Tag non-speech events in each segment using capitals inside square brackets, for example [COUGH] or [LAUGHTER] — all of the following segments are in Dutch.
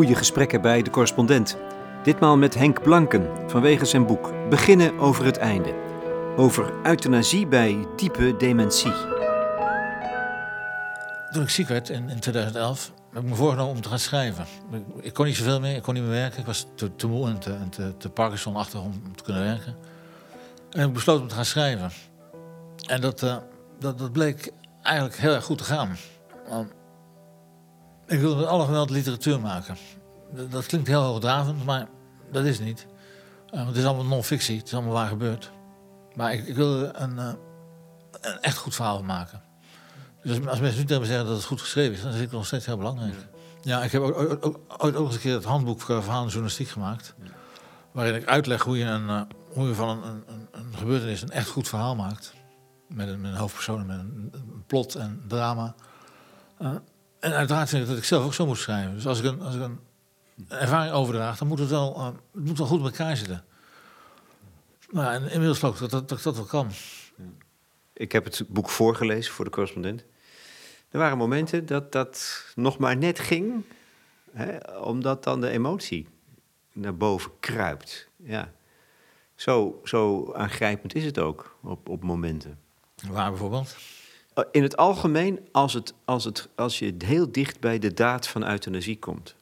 goede gesprekken bij de correspondent. Ditmaal met Henk Blanken vanwege zijn boek Beginnen over het einde. Over euthanasie bij diepe dementie. Toen ik ziek werd in, in 2011, heb ik me voorgenomen om te gaan schrijven. Ik, kon niet zoveel meer, ik kon niet meer werken. Ik was te, moe en te, Parkinson-achtig om, te kunnen werken. En ik besloot om te gaan schrijven. En dat, uh, dat, dat bleek eigenlijk heel erg goed te gaan. Ik wilde met alle geweld literatuur maken. Dat, klinkt heel hoogdravend, maar dat is niet. Uh, het is allemaal non-fictie, het is allemaal waar gebeurd. Maar ik, ik wilde een, uh, een echt goed verhaal maken. Dus als mensen nu tegen me zeggen dat het goed geschreven is, dan is het nog steeds heel belangrijk. Ja, ik heb ooit ook, ook, ook, eens een keer het handboek voor verhalen journalistiek gemaakt. Waarin ik uitleg hoe je, een, uh, hoe je van een, een, een, gebeurtenis een echt goed verhaal maakt. Met een, met een hoofdpersoon, met een, een plot en drama. En uiteraard vind ik dat ik zelf ook zo moet schrijven. Dus als ik een, als ik een ervaring overdraag, dan moet het wel, uh, het moet wel goed met elkaar zitten. Nou, en inmiddels geloof ik dat dat, dat dat wel kan. Ik heb het boek voorgelezen voor de correspondent. Er waren momenten dat dat nog maar net ging, hè, omdat dan de emotie naar boven kruipt. Ja. Zo, zo aangrijpend is het ook op, op momenten. Waar bijvoorbeeld? In het algemeen, als, het, als, het, als je heel dicht bij de daad van euthanasie komt,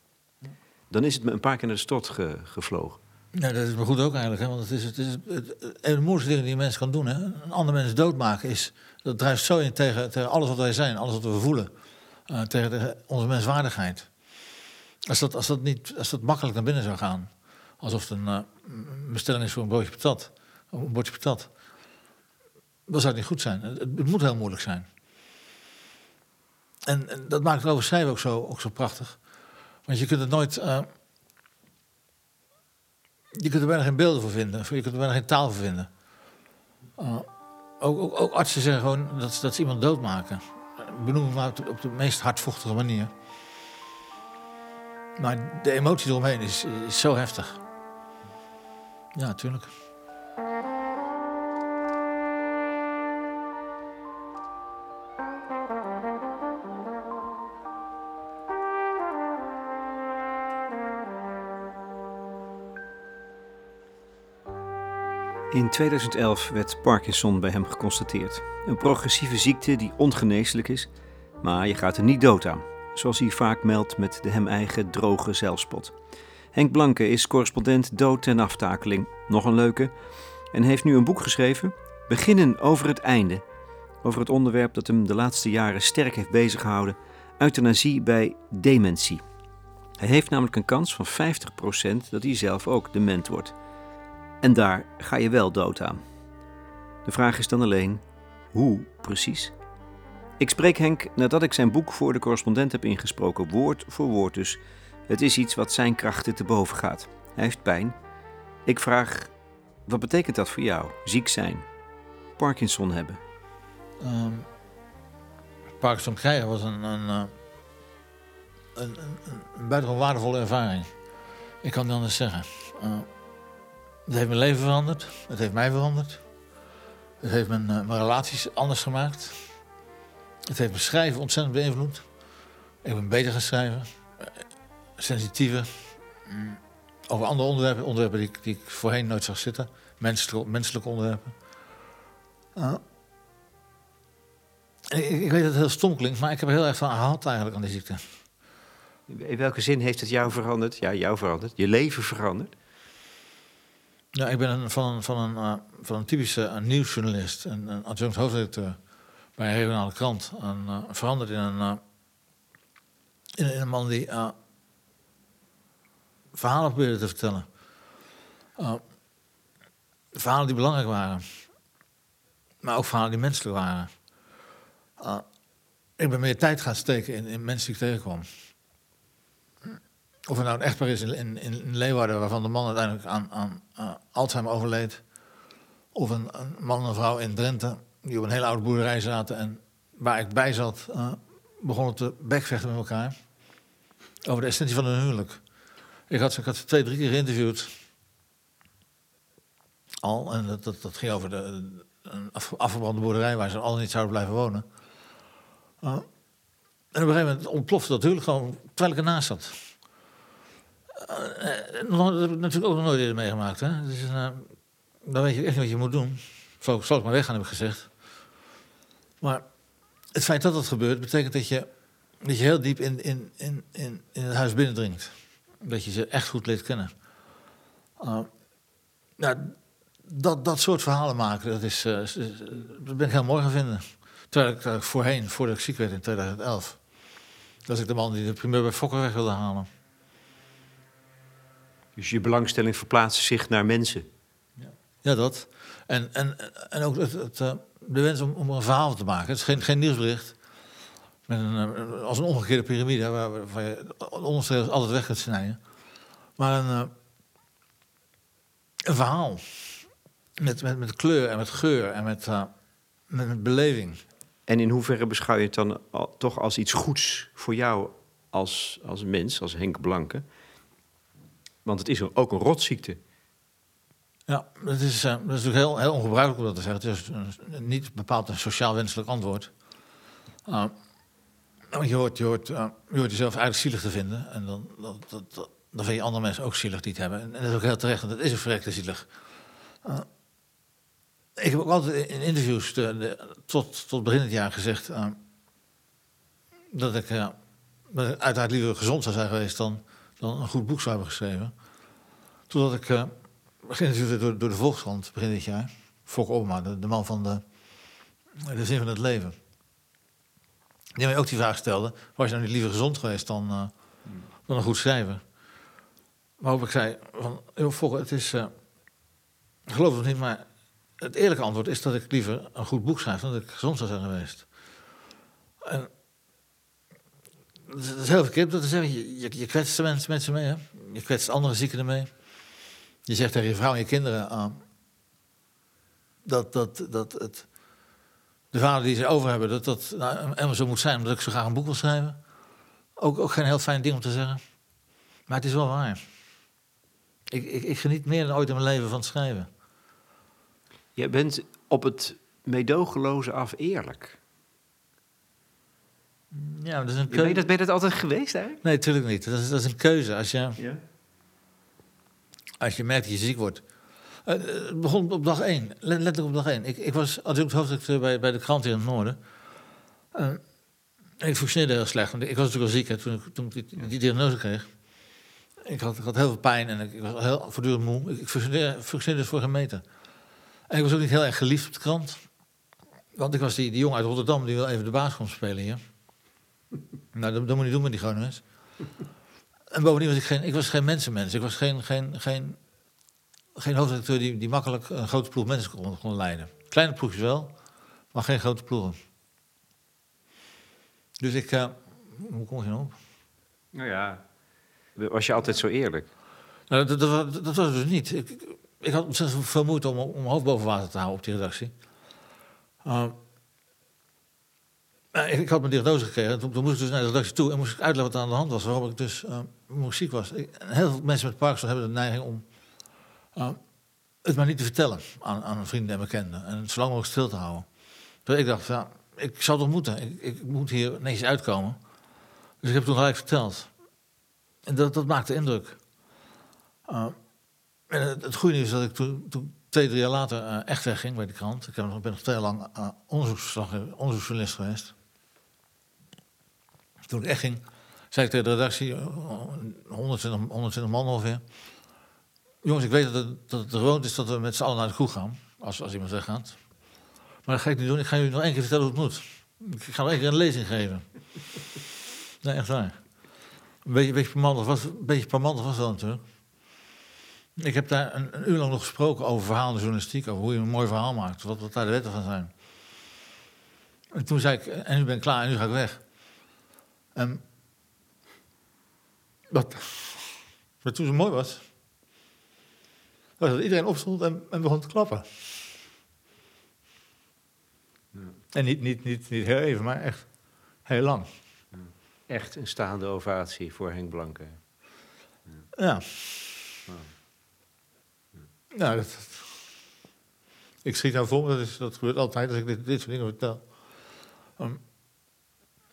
dan is het me een paar keer naar de stot ge, gevlogen. Ja, dat is me goed ook eigenlijk. Hè? Want het is, het is het, de moeilijkste dingen die een mens kan doen. Hè? Een ander mens doodmaken is. Dat drijft zo in tegen, alles wat wij zijn, alles wat we voelen. Uh, tegen, onze menswaardigheid. Als dat, als, dat niet, als dat makkelijk naar binnen zou gaan. Alsof het een uh, bestelling is voor een broodje patat. Een bordje patat. Dan zou niet goed zijn. Het, moet heel moeilijk zijn. En, en, dat maakt het schrijven ook zo, ook zo prachtig. Want je kunt het nooit. Uh, je kunt er bijna geen beelden voor vinden. Je kunt er bijna geen taal voor vinden. Uh, ook, ook, ook, artsen zeggen gewoon dat, dat ze iemand doodmaken. Benoemen maar op de, meest hardvochtige manier. Maar de emotie eromheen is, is zo heftig. Ja, natuurlijk. In 2011 werd Parkinson bij hem geconstateerd. Een progressieve ziekte die ongeneeslijk is, maar je gaat er niet dood aan. Zoals hij vaak meldt met de hem eigen droge zelfspot. Henk Blanke is correspondent dood en aftakeling, nog een leuke, en heeft nu een boek geschreven, Beginnen over het einde. Over het onderwerp dat hem de laatste jaren sterk heeft beziggehouden, euthanasie bij dementie. Hij heeft namelijk een kans van 50% dat hij zelf ook dement wordt. En daar ga je wel dood aan. De vraag is dan alleen, hoe precies? Ik spreek Henk nadat ik zijn boek voor de correspondent heb ingesproken, woord voor woord dus. Het is iets wat zijn krachten te boven gaat. Hij heeft pijn. Ik vraag, wat betekent dat voor jou? Ziek zijn, Parkinson hebben? Um, Parkinson krijgen was een, een, een, een, een buitengewoon waardevolle ervaring. Ik kan het anders zeggen. Uh, het heeft mijn leven veranderd. Het heeft mij veranderd. Het heeft mijn, uh, mijn relaties anders gemaakt. Het heeft mijn schrijven ontzettend beïnvloed. Ik ben beter gaan schrijven. Uh, sensitiever. Mm. Over andere onderwerpen. Onderwerpen die, die, ik voorheen nooit zag zitten. Menselijke, menselijke onderwerpen. Uh, ik, ik, weet dat het heel stom klinkt, maar ik heb er heel erg van gehad eigenlijk aan die ziekte. In welke zin heeft het jou veranderd? Ja, jou veranderd. Je leven veranderd? Ja, ik ben van, van, een, uh, van een typische uh, nieuwsjournalist, een, een adjunct hoofdredacteur bij een regionale krant, en, uh, veranderd in een, in, een man die verhalen probeerde te vertellen. verhalen die belangrijk waren, maar ook verhalen die menselijk waren. ik ben meer tijd gaan steken in, in mensen die ik tegenkwam. Of er nou een echtpaar is in, in, Leeuwarden waarvan de man uiteindelijk aan, aan Alzheimer overleed. Of een, man en een vrouw in Drenthe die op een hele oude boerderij zaten en waar ik bij zat, uh, begonnen te bekvechten met elkaar. Over de essentie van hun huwelijk. Ik had, ze twee, drie keer geïnterviewd. Al, en dat, ging over de, een af, afgebrande boerderij waar ze al niet zouden blijven wonen. Uh, en op een gegeven moment ontplofte dat huwelijk gewoon terwijl ik ernaast zat. Uh, dat heb ik natuurlijk ook nog nooit eerder meegemaakt. Hè? Dus, uh, dan weet je echt niet wat je moet doen. Zal, zal ik maar weggaan, heb ik gezegd. Maar het feit dat dat gebeurt, betekent dat je, dat je heel diep in, in, in, in, in het huis binnendringt. Dat je ze echt goed leert kennen. Nou, dat, dat soort verhalen maken, dat, is, dat ben ik heel mooi gaan vinden. Terwijl ik, terwijl ik voorheen, voordat ik ziek werd in 2011, was ik de man die de primeur bij Fokker weg wilde halen. Dus je belangstelling verplaatst zich naar mensen? Ja, ja dat. En, en, en ook het, het, uh, de wens om, om een verhaal te maken. Het is geen, geen nieuwsbericht. Met een, uh, als een omgekeerde piramide, waar, waar je onderste altijd weg kunt snijden. Maar een, uh, een verhaal. Met, met, met kleur en met geur en met, met, met beleving. En in hoeverre beschouw je het dan al, toch als iets goeds voor jou als, als mens, als Henk Blanke? Want het is ook een rotziekte. Ja, dat is, uh, dat is natuurlijk heel, ongebruikelijk om dat te zeggen. Het is een, niet bepaald een sociaal wenselijk antwoord. Uh, je hoort, je, hoort, uh, je hoort jezelf eigenlijk zielig te vinden. En dan, dat, dat, dat, dan vind je andere mensen ook zielig die het hebben. En, dat is ook heel terecht, want het is een verrekte zielig. ik heb ook altijd in interviews tot, tot begin het jaar gezegd... dat ik uiteraard liever gezond zou zijn geweest dan, dan een goed boek zou hebben geschreven. Totdat ik uh, door, door de Volkskrant begin dit jaar. Fok Oma, de, de, man van de, de zin van het leven. Die mij ook die vraag stelde: was je nou niet liever gezond geweest dan, uh, dan een goed schrijver? Waarop ik zei: van, joh, Fok, het is. Uh, geloof het niet, maar het eerlijke antwoord is dat ik liever een goed boek schrijf dan dat ik gezond zou zijn geweest. En dat is heel verkeerd dat te zeggen. Je, je, je kwetst mensen, mee, hè? je kwetst andere zieken ermee. Je zegt tegen je vrouw en je kinderen aan dat, dat, dat het, de vader die ze over hebben, dat dat nou, zo moet zijn, omdat ik zo graag een boek wil schrijven. Ook, ook geen heel fijn ding om te zeggen. Maar het is wel waar. Ik, ik, ik geniet meer dan ooit in mijn leven van het schrijven. Je bent op het meedogenloze af eerlijk. Ja, dat is een keuze. Ben je, dat, ben je dat altijd geweest eigenlijk? Nee, natuurlijk niet. Dat is, dat is een keuze. Als je, ja. als je merkt dat je ziek wordt. Uh, het begon op dag één. Letterlijk op dag één. Ik, ik was natuurlijk hoofdredacteur bij, bij de krant in het noorden. Uh, ik functioneerde heel slecht. Want ik was natuurlijk al ziek hè, toen, ik, toen ik die, die diagnose kreeg. Ik had, ik had heel veel pijn en ik, ik was heel voortdurend moe. Ik, ik functioneerde, functioneerde voor geen meter. En ik was ook niet heel erg geliefd op de krant. Want ik was die, die jongen uit Rotterdam die wil even de baas kon spelen hier. Nou, dat, dat moet je doen met die Groningers. En bovendien was ik geen, ik was geen mensenmens. Ik was geen, geen, geen, geen hoofdredacteur die, die makkelijk een grote ploeg mensen kon, kon leiden. Kleine ploegjes wel, maar geen grote ploegen. Dus ik, uh, hoe kom je nou op? Nou ja, was je altijd zo eerlijk? Nou, dat, dat, dat, dat was het dus niet. Ik, ik, ik had ontzettend veel moeite om, om mijn hoofd boven water te houden op die redactie. Uh, ik had mijn diagnose gekregen. Toen, moest ik dus naar de redactie toe en moest ik uitleggen wat er aan de hand was. Waarom ik dus uh, ziek was. Heel veel mensen met Parkinson hebben de neiging om uh, het maar niet te vertellen aan, aan vrienden en bekenden. En het zo lang mogelijk stil te houden. Dus ik dacht, ja, ik zou toch moeten. Ik, ik, moet hier netjes uitkomen. Dus ik heb toen gelijk verteld. En dat, dat maakte indruk. Uh, en het, het goede is dat ik toen, toen twee, drie jaar later echt wegging bij de krant. Ik ben nog twee jaar lang onderzoeksjournalist geweest. Toen ik echt ging, zei ik tegen de redactie, 120, 120 man ongeveer. Jongens, ik weet dat het, dat het gewoon is dat we met z'n allen naar de kroeg gaan. Als, als iemand weggaat. Maar dat ga ik niet doen. Ik ga jullie nog één keer vertellen hoe het moet. Ik ga nog één keer een lezing geven. [LAUGHS] Nee, echt waar. Een beetje, beetje parmantig was, een beetje was dat natuurlijk. Ik heb daar een, een, uur lang nog gesproken over verhaal en journalistiek. Over hoe je een mooi verhaal maakt. Wat, wat daar de wetten van zijn. En toen zei ik, en nu ben ik klaar en nu ga ik weg. En wat, wat toen zo mooi was, was dat iedereen opstond en, en begon te klappen. Ja. En niet, niet, niet, niet heel even, maar echt heel lang. Ja. Echt een staande ovatie voor Henk Blanke. Ja. ja. Nou, dat, ik schiet nou vol, dat, is, dat gebeurt altijd als ik dit, dit soort dingen vertel. Um,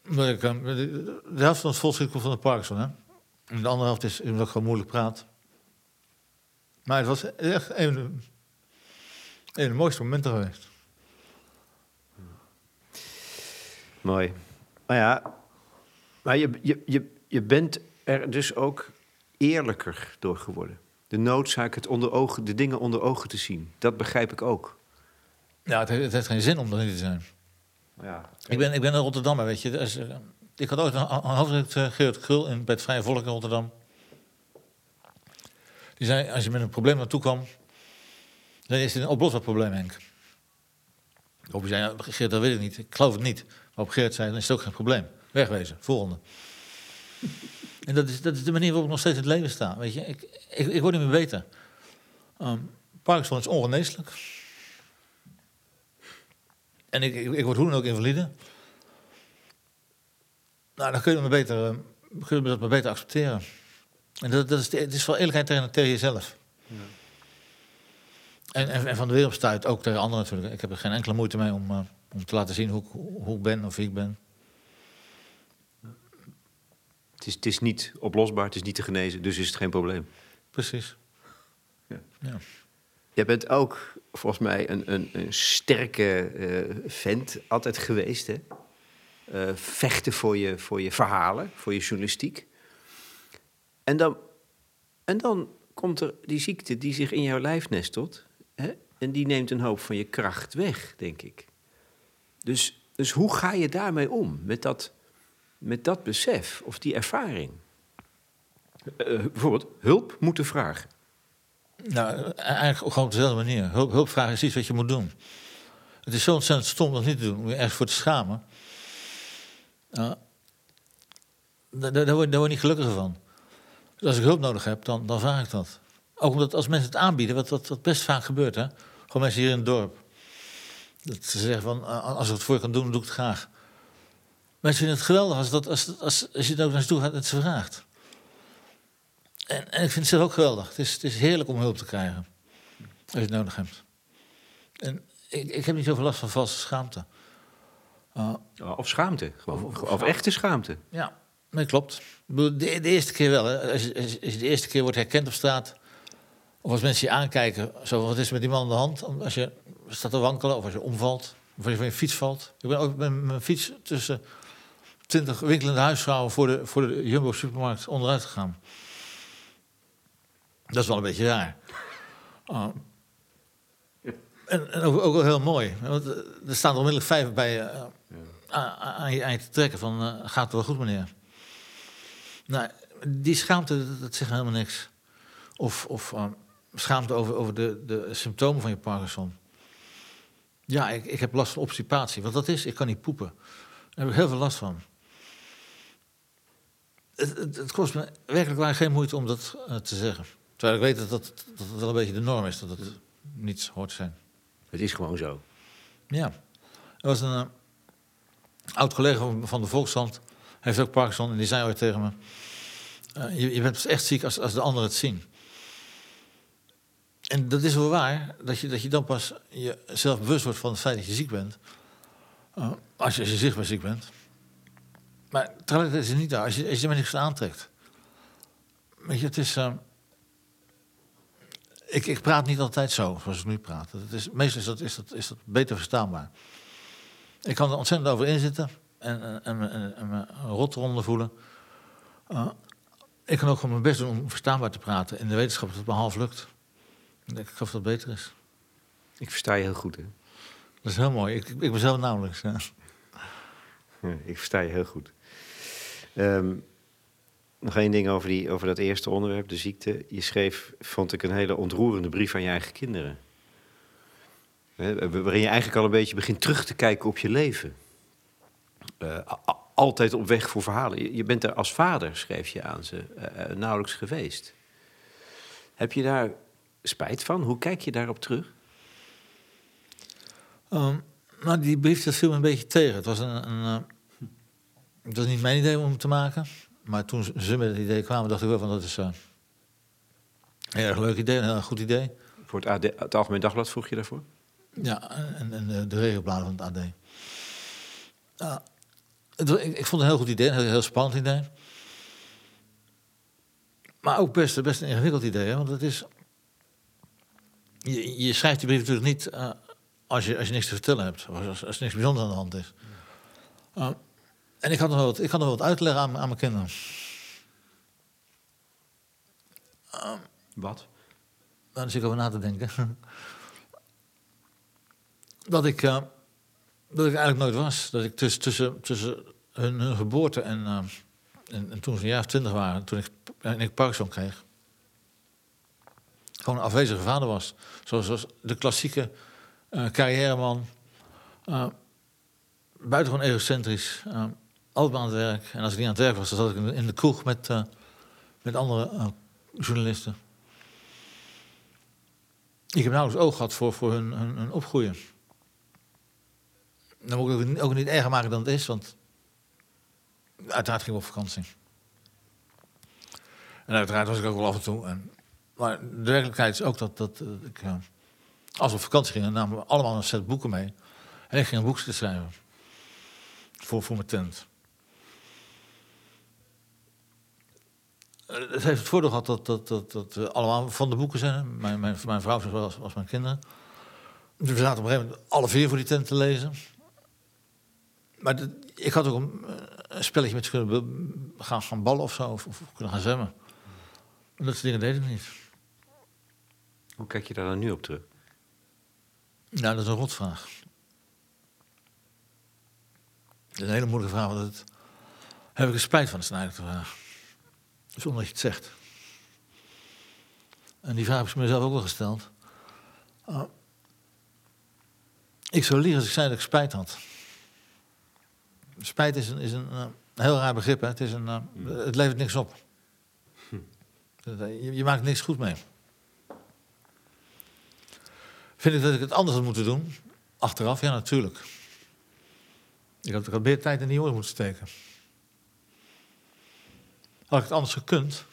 de, helft van het volkschiet komt van de Parkinson, hè? En de andere helft is omdat ik gewoon moeilijk praat. Maar het was echt een, een van de mooiste momenten geweest. Mooi. Maar ja, maar je, je, je, je bent er dus ook eerlijker door geworden. De noodzaak het onder ogen, de dingen onder ogen te zien. Dat begrijp ik ook. Ja, het, heeft- het heeft geen zin om er niet te zijn. Ja. Ik ben, ik ben een Rotterdammer, weet je. Is, eh, ik had ooit een, een hoofdredacteur, Geert Krul, in, bij het Vrije Volk in Rotterdam. Die zei, als je met een probleem naartoe kwam... dan is het een oplosbaar probleem, Henk. Op zei, ja, Geert, dat weet ik niet. Ik geloof het niet. Maar op Geert zei, dan is het ook geen probleem. Wegwezen, volgende. en dat is, dat is de manier waarop ik nog steeds in het leven sta. Weet je, ik, ik, ik word niet meer beter. Um, Parkinson is ongeneeslijk. En ik, ik, ik word hoe dan ook invalide. Nou, dan kun je me beter, eh, kun je me dat maar beter accepteren. En dat, dat is, het is wel eerlijkheid tegen, tegen jezelf. En, en, en van de wereld stuit ook tegen anderen natuurlijk. Ik heb er geen enkele moeite mee om, eh, om te laten zien hoe, ik- hoe ik ben of wie ik ben. Het, is, het is niet oplosbaar, het is niet te genezen, dus is het geen probleem. Precies. Ja. Ja. Jij bent ook volgens mij een, een, een sterke eh, vent altijd geweest. Hè? Eh, vechten voor je, voor je verhalen, voor je journalistiek. En dan, en dan komt er die ziekte die zich in jouw lijf nestelt. Hè? En die neemt een hoop van je kracht weg, denk ik. Dus, dus hoe ga je daarmee om? Met dat, met dat besef of die ervaring? Eh, bijvoorbeeld hulp moeten vragen. Nou, eigenlijk gewoon op dezelfde manier. Hulp, hulpvragen is iets wat je moet doen. Het is zo ontzettend stom dat niet te doen, om je ergens voor te schamen. Ja. daar, daar, word, daar je niet gelukkiger van. Dus als ik hulp nodig heb, dan, dan vraag ik dat. Ook omdat als mensen het aanbieden, wat, wat, best vaak gebeurt, hè? gewoon mensen hier in het dorp. Dat ze zeggen van, eh, als ik het voor je kan doen, doe ik het graag. Mensen vinden het geweldig als, dat, als, als, je er ook naartoe gaat en het ze vraagt. En, en ik vind het zelf ook geweldig. Het is, het is heerlijk om hulp te krijgen. Als je het nodig hebt. En ik, ik heb niet zoveel last van valse schaamte. Uh, Of schaamte, gewoon. Of- Of, of of echte schaamte. ja, nee, klopt. De, de eerste keer wel. Hè. Als, je, als de eerste keer wordt herkend op straat... of als mensen je aankijken... zo wat is er met die man aan de hand? Als je staat te wankelen of als je omvalt... of als je van je fiets valt. Ik ben ook met mijn fiets tussen twintig winkelende huisvrouwen... voor de, voor de Jumbo-supermarkt onderuit gegaan. Dat is wel een beetje raar. Uh, en en ook, ook wel heel mooi. Want eh, er staan er onmiddellijk vijf bij je... eh, aan, je, aan je te trekken van... eh, gaat het wel goed, meneer? Nou, die schaamte, dat, dat zegt helemaal niks. Of, of schaamte over, over de, de symptomen van je Parkinson. Ja, ik, ik heb last van obstipatie. Wat dat is, ik kan niet poepen. Daar heb ik heel veel last van. Het, het, het kost me werkelijk waar geen moeite om dat te zeggen. Terwijl ik weet dat, dat dat wel een beetje de norm is, dat het niets hoort te zijn. Het is gewoon zo. Ja. Er was een eh, oud collega van, de Volkskrant. Hij heeft ook Parkinson en die zei ooit tegen me... eh, je, je bent echt ziek als, als de anderen het zien. En dat is wel waar, dat je, dat je dan pas jezelf bewust wordt van het feit dat je ziek bent. Eh, als, je, als je zichtbaar ziek bent. Maar tegelijkertijd is het niet daar, als je, als je er maar niks van aantrekt. Weet je, het is... ik, ik praat niet altijd zo, zoals ik nu praat. Is, meestal is dat, is, dat, is dat beter verstaanbaar. Ik kan er ontzettend over inzitten en, en, en, en, en me rot eronder voelen. Uh, ik kan ook gewoon mijn best doen om verstaanbaar te praten. In de wetenschap dat het me half lukt. Ik geloof dat het beter is. Ik versta je heel goed, hè? Dat is heel mooi. Ik, ik ben zelf nauwelijks. Ja. Ja, ik versta je heel goed. Ehm, nog één ding over, die, over dat eerste onderwerp, de ziekte. Je schreef, vond ik, een hele ontroerende brief aan je eigen kinderen. Waarin je eigenlijk al een beetje begint terug te kijken op je leven. Eh, altijd op weg voor verhalen. Je, bent er als vader, schreef je aan ze, eh, eh, nauwelijks geweest. Heb je daar spijt van? Hoe kijk je daarop terug? Um, nou, die brief dat viel me een beetje tegen. Het was, een, een, het was niet mijn idee om te maken. Maar toen ze met het idee kwamen, dacht ik wel van dat is uh, een erg leuk idee, een heel goed idee. Voor het, AD, het Algemeen Dagblad vroeg je daarvoor? Ja, en, en de, de regelbladen van het AD. Uh, het, ik, ik, vond het een heel goed idee, een heel, heel spannend idee. Maar ook best, best een ingewikkeld idee, hè? want het is... Je, je schrijft die brief natuurlijk niet uh, als, je, als je niks te vertellen hebt. Of als, als er niks bijzonders aan de hand is. Uh, en ik had nog wat, ik had nog wat uit te leggen aan, aan mijn kinderen. Wat? Daar zit ik over na te denken. [LAUGHS] dat, ik, uh, dat ik eigenlijk nooit was. Dat ik tussen, tussen, tussen hun, hun geboorte en, uh, en, en, toen ze een jaar of twintig waren, toen ik, en ik Parkinson kreeg, gewoon een afwezige vader was. Zoals, zoals de klassieke uh, carrièreman. Buitengewoon egocentrisch. Altijd aan het werk. En als ik niet aan het werk was, dan zat ik in de kroeg met, met andere journalisten. Ik heb nauwelijks oog gehad voor, voor hun, hun, opgroeien. Dan moet ik het ook niet erger maken dan het is, want uiteraard ging ik op vakantie. En uiteraard was ik ook wel af en toe. Maar de werkelijkheid is ook dat, dat, dat ik, als we op vakantie gingen, namen we allemaal een set boeken mee. En ik ging een boekje schrijven. Voor, voor mijn tent. Het heeft het voordeel gehad dat, dat, dat, dat we allemaal van de boeken zijn. Mijn, mijn, mijn vrouw zowel als, mijn kinderen. Dus we zaten op een gegeven moment alle vier voor die tent te lezen. Maar de, ik had ook een, een, spelletje met ze kunnen gaan, gaan ballen of zo. Of, of kunnen gaan zwemmen. En dat soort dingen deden we niet. Hoe kijk je daar dan nu op terug? Nou, dat is een rotvraag. Dat is een hele moeilijke vraag, want het, heb ik er spijt van, is een eigenlijk de vraag. Zonder dat je het zegt. En die vraag heb ik mezelf ook wel gesteld. Uh, ik zou liegen als ik zei dat ik spijt had. Spijt is een, is een, uh, heel raar begrip. Hè? Het, is een, uh, het levert niks op. Hm. Je, je, maakt niks goed mee. Vind ik dat ik het anders had moeten doen? Achteraf, ja, natuurlijk. Ik had, ik had meer tijd in die oren moeten steken. Had ik het anders gekund?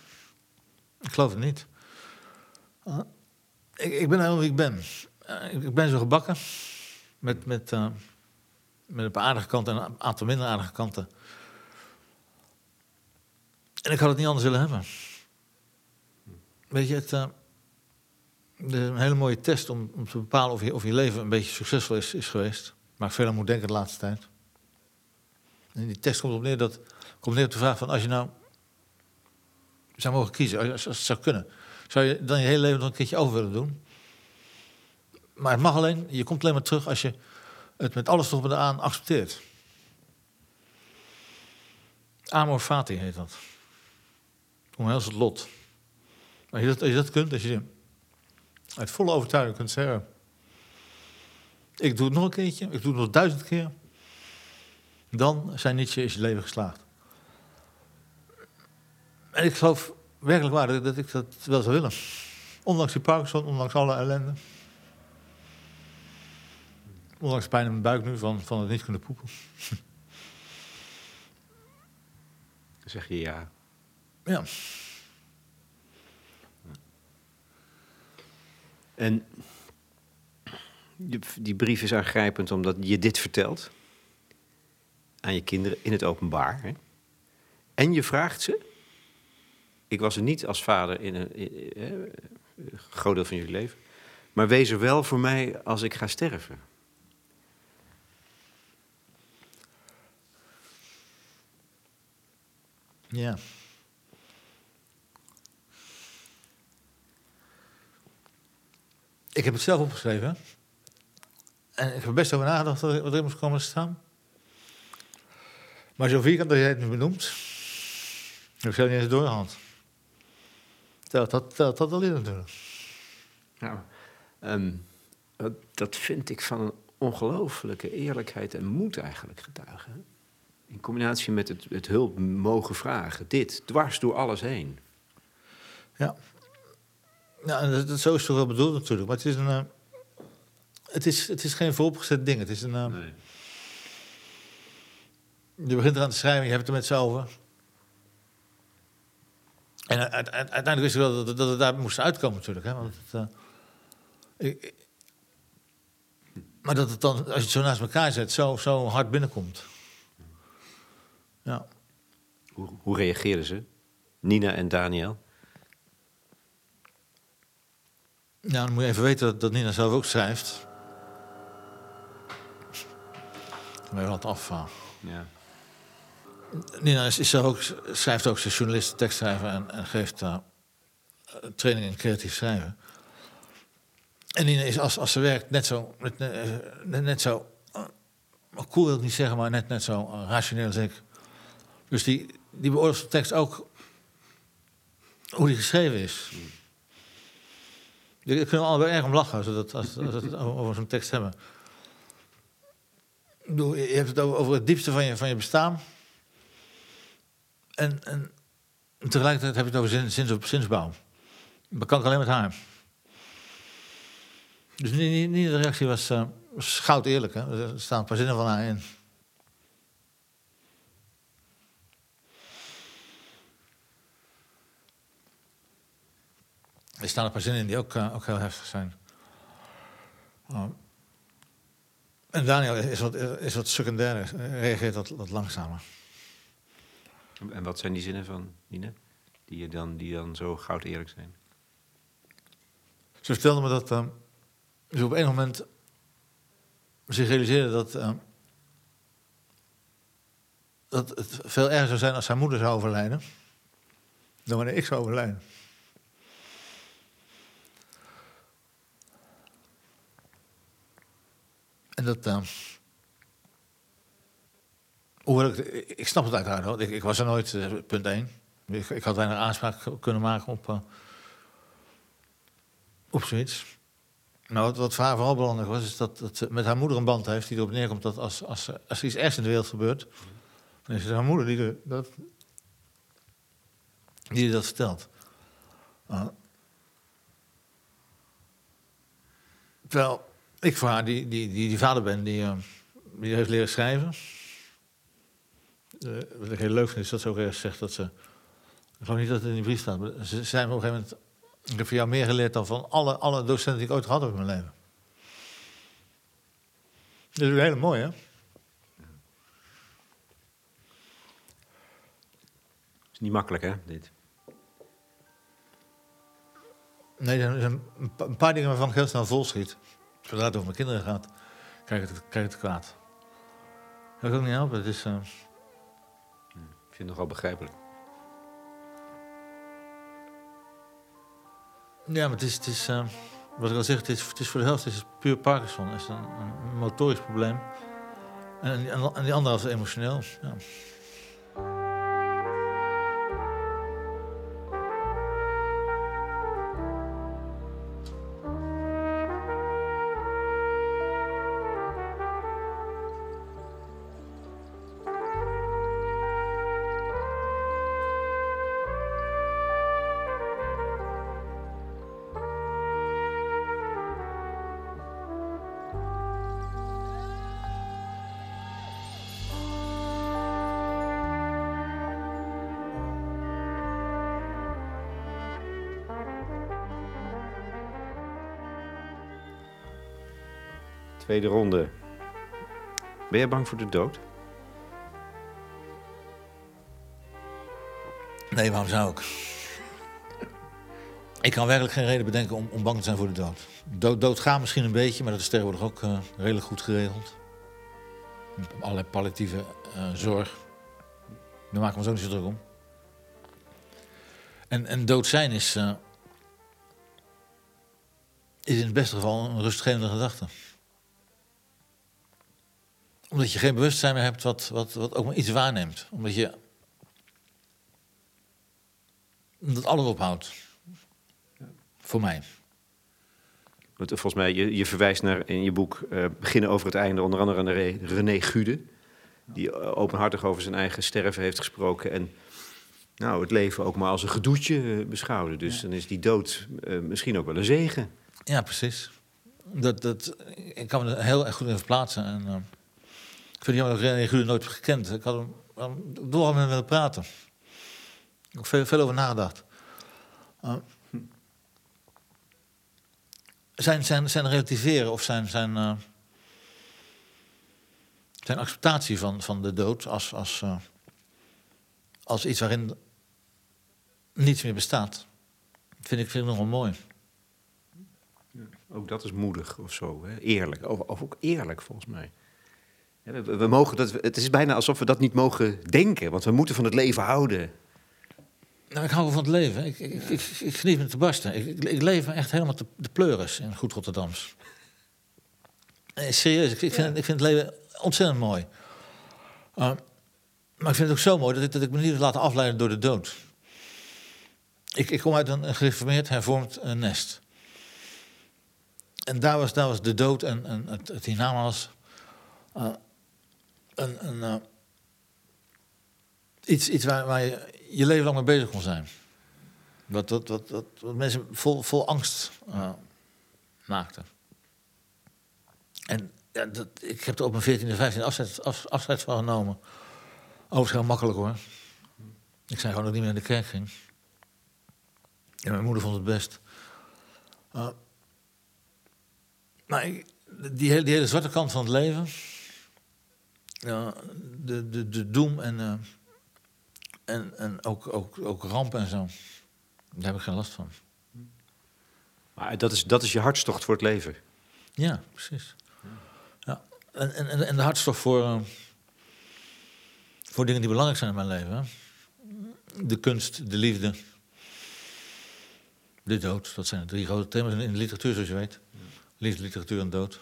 Ik geloof het niet. Uh, ik, ik, ben helemaal wie ik ben. Uh, ik ben zo gebakken. Met, met, uh, met een paar aardige kanten en een aantal minder aardige kanten. En ik had het niet anders willen hebben. Weet je, het, een hele mooie test om, om te bepalen of je, of je leven een beetje succesvol is, is geweest. Maar ik veel aan moet denken de laatste tijd. En die test komt op neer, dat, komt neer op de vraag van als je nou zou mogen kiezen, als, het zou kunnen. Zou je dan je hele leven nog een keertje over willen doen? Maar het mag alleen, je komt alleen maar terug als je het met alles erop en aan accepteert. Amor fati heet dat. Omhels het lot. Als je dat, als je dat kunt, als je uit volle overtuiging kunt zeggen... ik doe het nog een keertje, ik doe het nog duizend keer... dan zijn Nietzsche is je leven geslaagd. En ik geloof werkelijk waar dat ik dat wel zou willen. Ondanks die Parkinson, ondanks alle ellende. Ondanks pijn in mijn buik nu van, van het niet kunnen poepen. Zeg je ja? Ja. En die brief is aangrijpend omdat je dit vertelt aan je kinderen in het openbaar. Hè? En je vraagt ze ik was er niet als vader in een, in, groot deel van jullie leven. Maar wees er wel voor mij als ik ga sterven. Ja. Ik heb het zelf opgeschreven. En ik heb best over nagedacht wat er moest komen te staan. Maar zo vierkant dat jij het nu benoemt, heb ik zelf niet eens doorgehad dat, dat al in natuurlijk. Nou, um, dat, dat vind ik van een ongelooflijke eerlijkheid en moed eigenlijk getuigen. In combinatie met het, het hulp mogen vragen. Dit, dwars door alles heen. Ja. En dat, dat, zo is het toch wel bedoeld natuurlijk. Maar het is een... Uh, het, is, het is geen vooropgezet ding. Het is een... Uh, nee. Je begint eraan te schrijven, je hebt het er met z'n over. En uiteindelijk wist ik wel dat, dat het daar moest uitkomen natuurlijk. Hè? Want eh, maar dat het dan, als je het zo naast elkaar zet, zo, zo hard binnenkomt. Ja. Hoe, reageren ze, Nina en Daniel? Nou, dan moet je even weten dat, Nina zelf ook schrijft. Maar het af. Eh. Ja. Nina is, is ook, schrijft ook, is journalist, tekstschrijver en, en geeft uh, training in creatief schrijven. En Nina is als, als ze werkt net zo, net, net, net zo, uh, cool wil ik niet zeggen, maar net, net zo rationeel als ik. Dus die, die beoordeelt de tekst ook hoe die geschreven is. Je kunt er allebei erg om lachen als we, dat, als, als het over zo'n tekst hebben. Je hebt het over het diepste van je, van je bestaan. En, en tegelijkertijd heb je het over zins op zinsbouw. Dat kan ik alleen met haar. Dus niet, niet de reactie was, uh, eerlijk. Hè? Er staan een paar zinnen van haar in. Er staan een paar zinnen in die ook, uh, ook heel heftig zijn. Uh, en Daniel is wat, is wat secundair, reageert wat, wat langzamer. En wat zijn die zinnen van Nina? Die, dan, die dan zo goud eerlijk zijn? Ze vertelde me dat uh, ze op een moment zich realiseerde dat, uh, dat het veel erger zou zijn als haar moeder zou overlijden dan wanneer ik zou overlijden. En dat. Uh, ik, snap het uiteraard hoor. Ik, ik was er nooit, uh, punt 1. Ik, had weinig aanspraak kunnen maken op, uh, op zoiets. Nou, wat, wat voor haar vooral belangrijk was, is dat, dat ze met haar moeder een band heeft die erop neerkomt dat als, als, als er iets ergs in de wereld gebeurt, dan is het haar moeder die, de, dat, die dat vertelt. Uh, terwijl ik voor haar, die, die, die, die vader ben, die, die heeft leren schrijven. Uh, wat ik heel leuk vind, is dat ze ook ergens zegt dat ze. Ik geloof niet dat het in die brief staat, maar ze me op een gegeven moment. Ik heb van jou meer geleerd dan van alle, alle docenten die ik ooit gehad heb in mijn leven. Dat is heel mooi, hè? is niet makkelijk, hè, dit? Nee, er zijn een paar dingen waarvan ik heel snel vol schiet. Zodra het over mijn kinderen gaat, krijg ik het, krijg ik het kwaad. Dat kan ik ook niet helpen. Het is, uh... Nogal begrijpelijk. Ja, maar het is, het is uh, wat ik al zeg, het is, het is voor de helft is het puur Parkinson. Het is een, een motorisch probleem. En, en, en die andere is emotioneel. Ja. Tweede ronde. Ben jij bang voor de dood? Nee, waarom zou ik? Ik kan werkelijk geen reden bedenken om, om bang te zijn voor de dood. Dood, dood misschien een beetje, maar dat is tegenwoordig ook uh, redelijk goed geregeld. Allerlei palliatieve uh, zorg. Daar maken we ons ook niet zo druk om. En, en dood zijn is, uh, is in het beste geval een rustgevende gedachte omdat je geen bewustzijn meer hebt wat, wat, wat ook maar iets waarneemt. Omdat je. dat alles ophoudt. Voor mij. Volgens mij, je, je verwijst naar in je boek uh, Beginnen over het einde, onder andere naar René Gude. Die openhartig over zijn eigen sterven heeft gesproken. En nou, het leven ook maar als een gedoetje uh, beschouwde. Dus ja. dan is die dood uh, misschien ook wel een zegen. Ja, precies. Dat, dat, ik kan me er heel erg goed in verplaatsen. En, ik vind jammer dat René Gude nooit gekend. Ik had hem, door met hem willen praten. Ik heb veel, veel over nagedacht. Uh, zijn, zijn, zijn relativeren of zijn, zijn, uh, zijn acceptatie van, van de dood als, als, uh, als iets waarin niets meer bestaat, vind ik, vind ik nogal mooi. Ook dat is moedig of zo. Hè? Eerlijk. Of, of ook eerlijk, volgens mij. We, we mogen dat, het is bijna alsof we dat niet mogen denken, want we moeten van het leven houden. Nou, ik hou van het leven. Ik, ik, ik, ik geniet me te barsten. Ik, ik, leef echt helemaal te, de pleuris in Goed Rotterdams. Serieus, ik, vind, ik vind het leven ontzettend mooi. Uh, maar ik vind het ook zo mooi dat ik, me niet laten afleiden door de dood. Ik, ik kom uit een, een gereformeerd, hervormd uh, nest. En daar was, daar was de dood en, en het, het hiernamaals uh, een, uh, iets, waar, je je leven lang mee bezig kon zijn. Wat, wat, wat, mensen vol, vol angst uh, maakten. En dat, ik heb er op mijn 14e, 15e afscheid, af, afscheid van genomen. Overigens heel makkelijk hoor. Ik zei gewoon dat ik niet meer naar de kerk ging. En mijn moeder vond het best. Uh, maar die hele zwarte kant van het leven. Ja, de, de, de doem en, uh, en, en ook, ook, ook ramp en zo. Daar heb ik geen last van. Maar dat is, dat is je hartstocht voor het leven. Ja, precies. Ja. En, en, en de hartstocht voor, uh, voor dingen die belangrijk zijn in mijn leven. Hè? De kunst, de liefde, de dood. Dat zijn de drie grote thema's in de literatuur, zoals je weet. Liefde, literatuur en dood.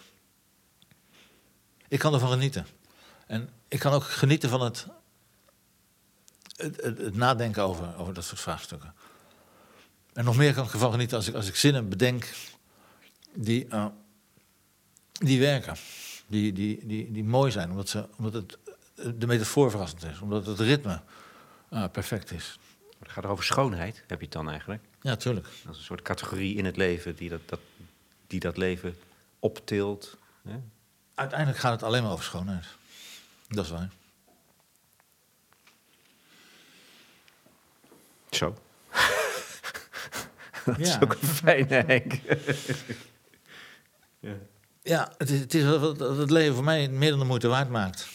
Ik kan ervan genieten. En ik kan ook genieten van het, het, het, het, nadenken over, over dat soort vraagstukken. En nog meer kan ik ervan genieten als ik, als ik zinnen bedenk die, uh, die werken. Die, die, die, die mooi zijn, omdat, ze, omdat het, de metafoor verrassend is. Omdat het ritme uh, perfect is. Het gaat over schoonheid, heb je het dan eigenlijk? Ja, tuurlijk. Dat is een soort categorie in het leven die dat, dat, die dat leven optilt. Hè? Uiteindelijk gaat het alleen maar over schoonheid. Dat is waar. Zo. [LAUGHS] dat ja. is ook een fijne Henk. ja. ja, het is, het is wat het leven voor mij meer dan de moeite waard maakt.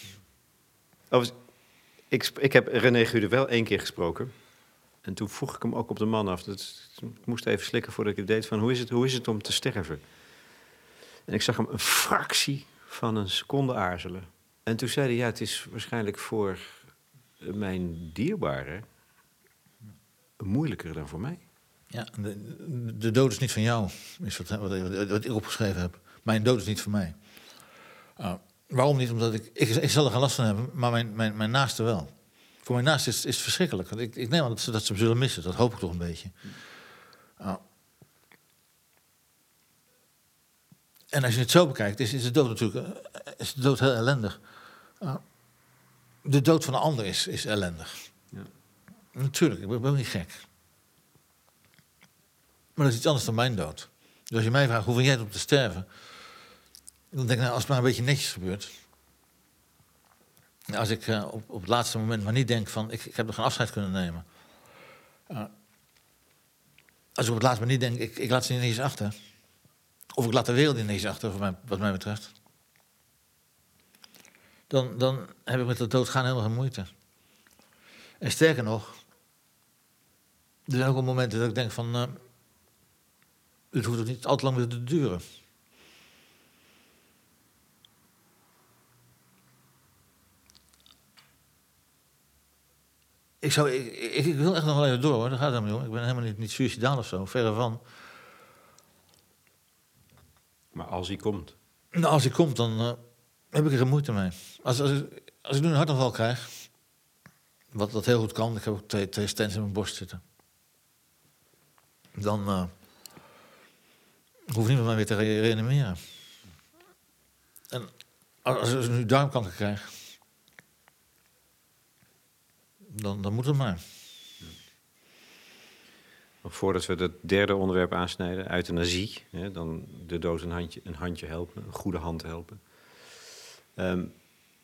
Ik, ik heb René Gude wel één keer gesproken. En toen vroeg ik hem ook op de man af. Dat, ik moest even slikken voordat ik het deed. Van hoe is het, hoe is het om te sterven? En ik zag hem een fractie van een seconde aarzelen. En toen zei hij, ja, het is waarschijnlijk voor mijn dierbare moeilijker dan voor mij. Ja, de, de dood is niet van jou, is wat, wat, ik opgeschreven heb. Mijn dood is niet van mij. Uh, waarom niet? Omdat ik, ik, ik zal er geen last van hebben, maar mijn, mijn, mijn naaste wel. Voor mijn naaste is, is het verschrikkelijk. Want ik, ik neem aan dat ze, dat ze hem zullen missen, dat hoop ik toch een beetje. Uh, En als je het zo bekijkt, is, is de dood natuurlijk is de dood heel ellendig. Uh, de dood van een ander is, is ellendig. Ja. Natuurlijk, ik ben, ben niet gek. Maar dat is iets anders dan mijn dood. Dus als je mij vraagt, hoe vind jij het om te sterven? Dan denk ik, nou, als het maar een beetje netjes gebeurt. Als ik uh, op, op het laatste moment maar niet denk van, ik, ik heb nog geen afscheid kunnen nemen. Uh, als ik op het laatste moment niet denk, ik, ik laat ze niet eens achter. Of ik laat de wereld ineens achter, wat mij, wat mij betreft. Dan, dan heb ik met de dood gaan helemaal geen moeite. En sterker nog, er zijn ook wel momenten dat ik denk van... Uh, het hoeft ook niet al te lang meer te duren. Ik, zou, ik, ik, wil echt nog wel even door hoor, daar gaat helemaal niet om. Ik ben helemaal niet, niet suicidaal of zo, verre van. Maar als hij komt? Nou, als hij komt, dan uh, heb ik er moeite mee. Als, als, ik, als ik nu een hartaanval krijg, wat dat heel goed kan, ik heb ook twee, twee stents in mijn borst zitten. Dan uh, hoeft niemand mij weer te re reanimeren. En als ik nu darmkanker krijg, dan, dan moet het maar. Voordat we het derde onderwerp aansnijden, euthanasie. Hè, dan de dood een handje, een handje helpen, een goede hand helpen. Um,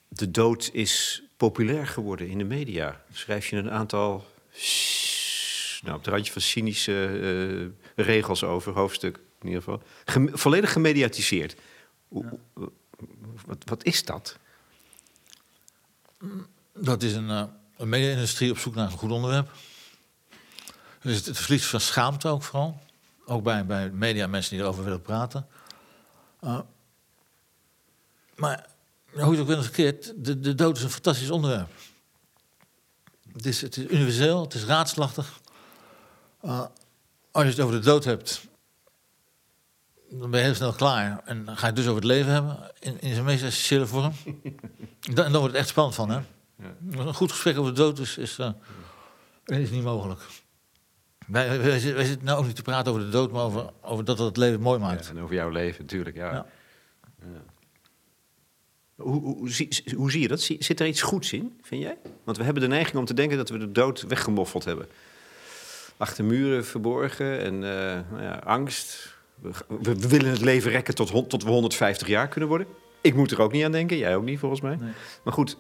de dood is populair geworden in de media. Schrijf je een aantal nou, op het randje van cynische uh, regels over, hoofdstuk in ieder geval. Gem volledig gemediatiseerd. Ja. Wat, wat, is dat? Dat is een, uh, een media-industrie op zoek naar een goed onderwerp. Dus het, verlies van schaamte ook vooral. Ook bij, bij media mensen die erover willen praten. Uh, maar hoe je het ook bent verkeerd, de, de dood is een fantastisch onderwerp. Het is, het is universeel, het is raadslachtig. Uh, als je het over de dood hebt, dan ben je heel snel klaar. En dan ga je het dus over het leven hebben, in, in zijn meest essentiële vorm. [LAUGHS] en dan wordt het echt spannend van, hè? Ja. Een goed gesprek over de dood is, is, uh, is niet mogelijk. Wij, wij, zitten nou ook niet te praten over de dood, maar over, over dat het het leven mooi maakt. Ja, en over jouw leven, natuurlijk, ja. ja. Hoe, hoe, hoe, zie je dat? Zit er iets goeds in, vind jij? Want we hebben de neiging om te denken dat we de dood weggemoffeld hebben. Achter muren verborgen en uh, nou ja, angst. We, we, willen het leven rekken tot, tot we 150 jaar kunnen worden. Ik moet er ook niet aan denken, jij ook niet volgens mij. Nee. Maar goed,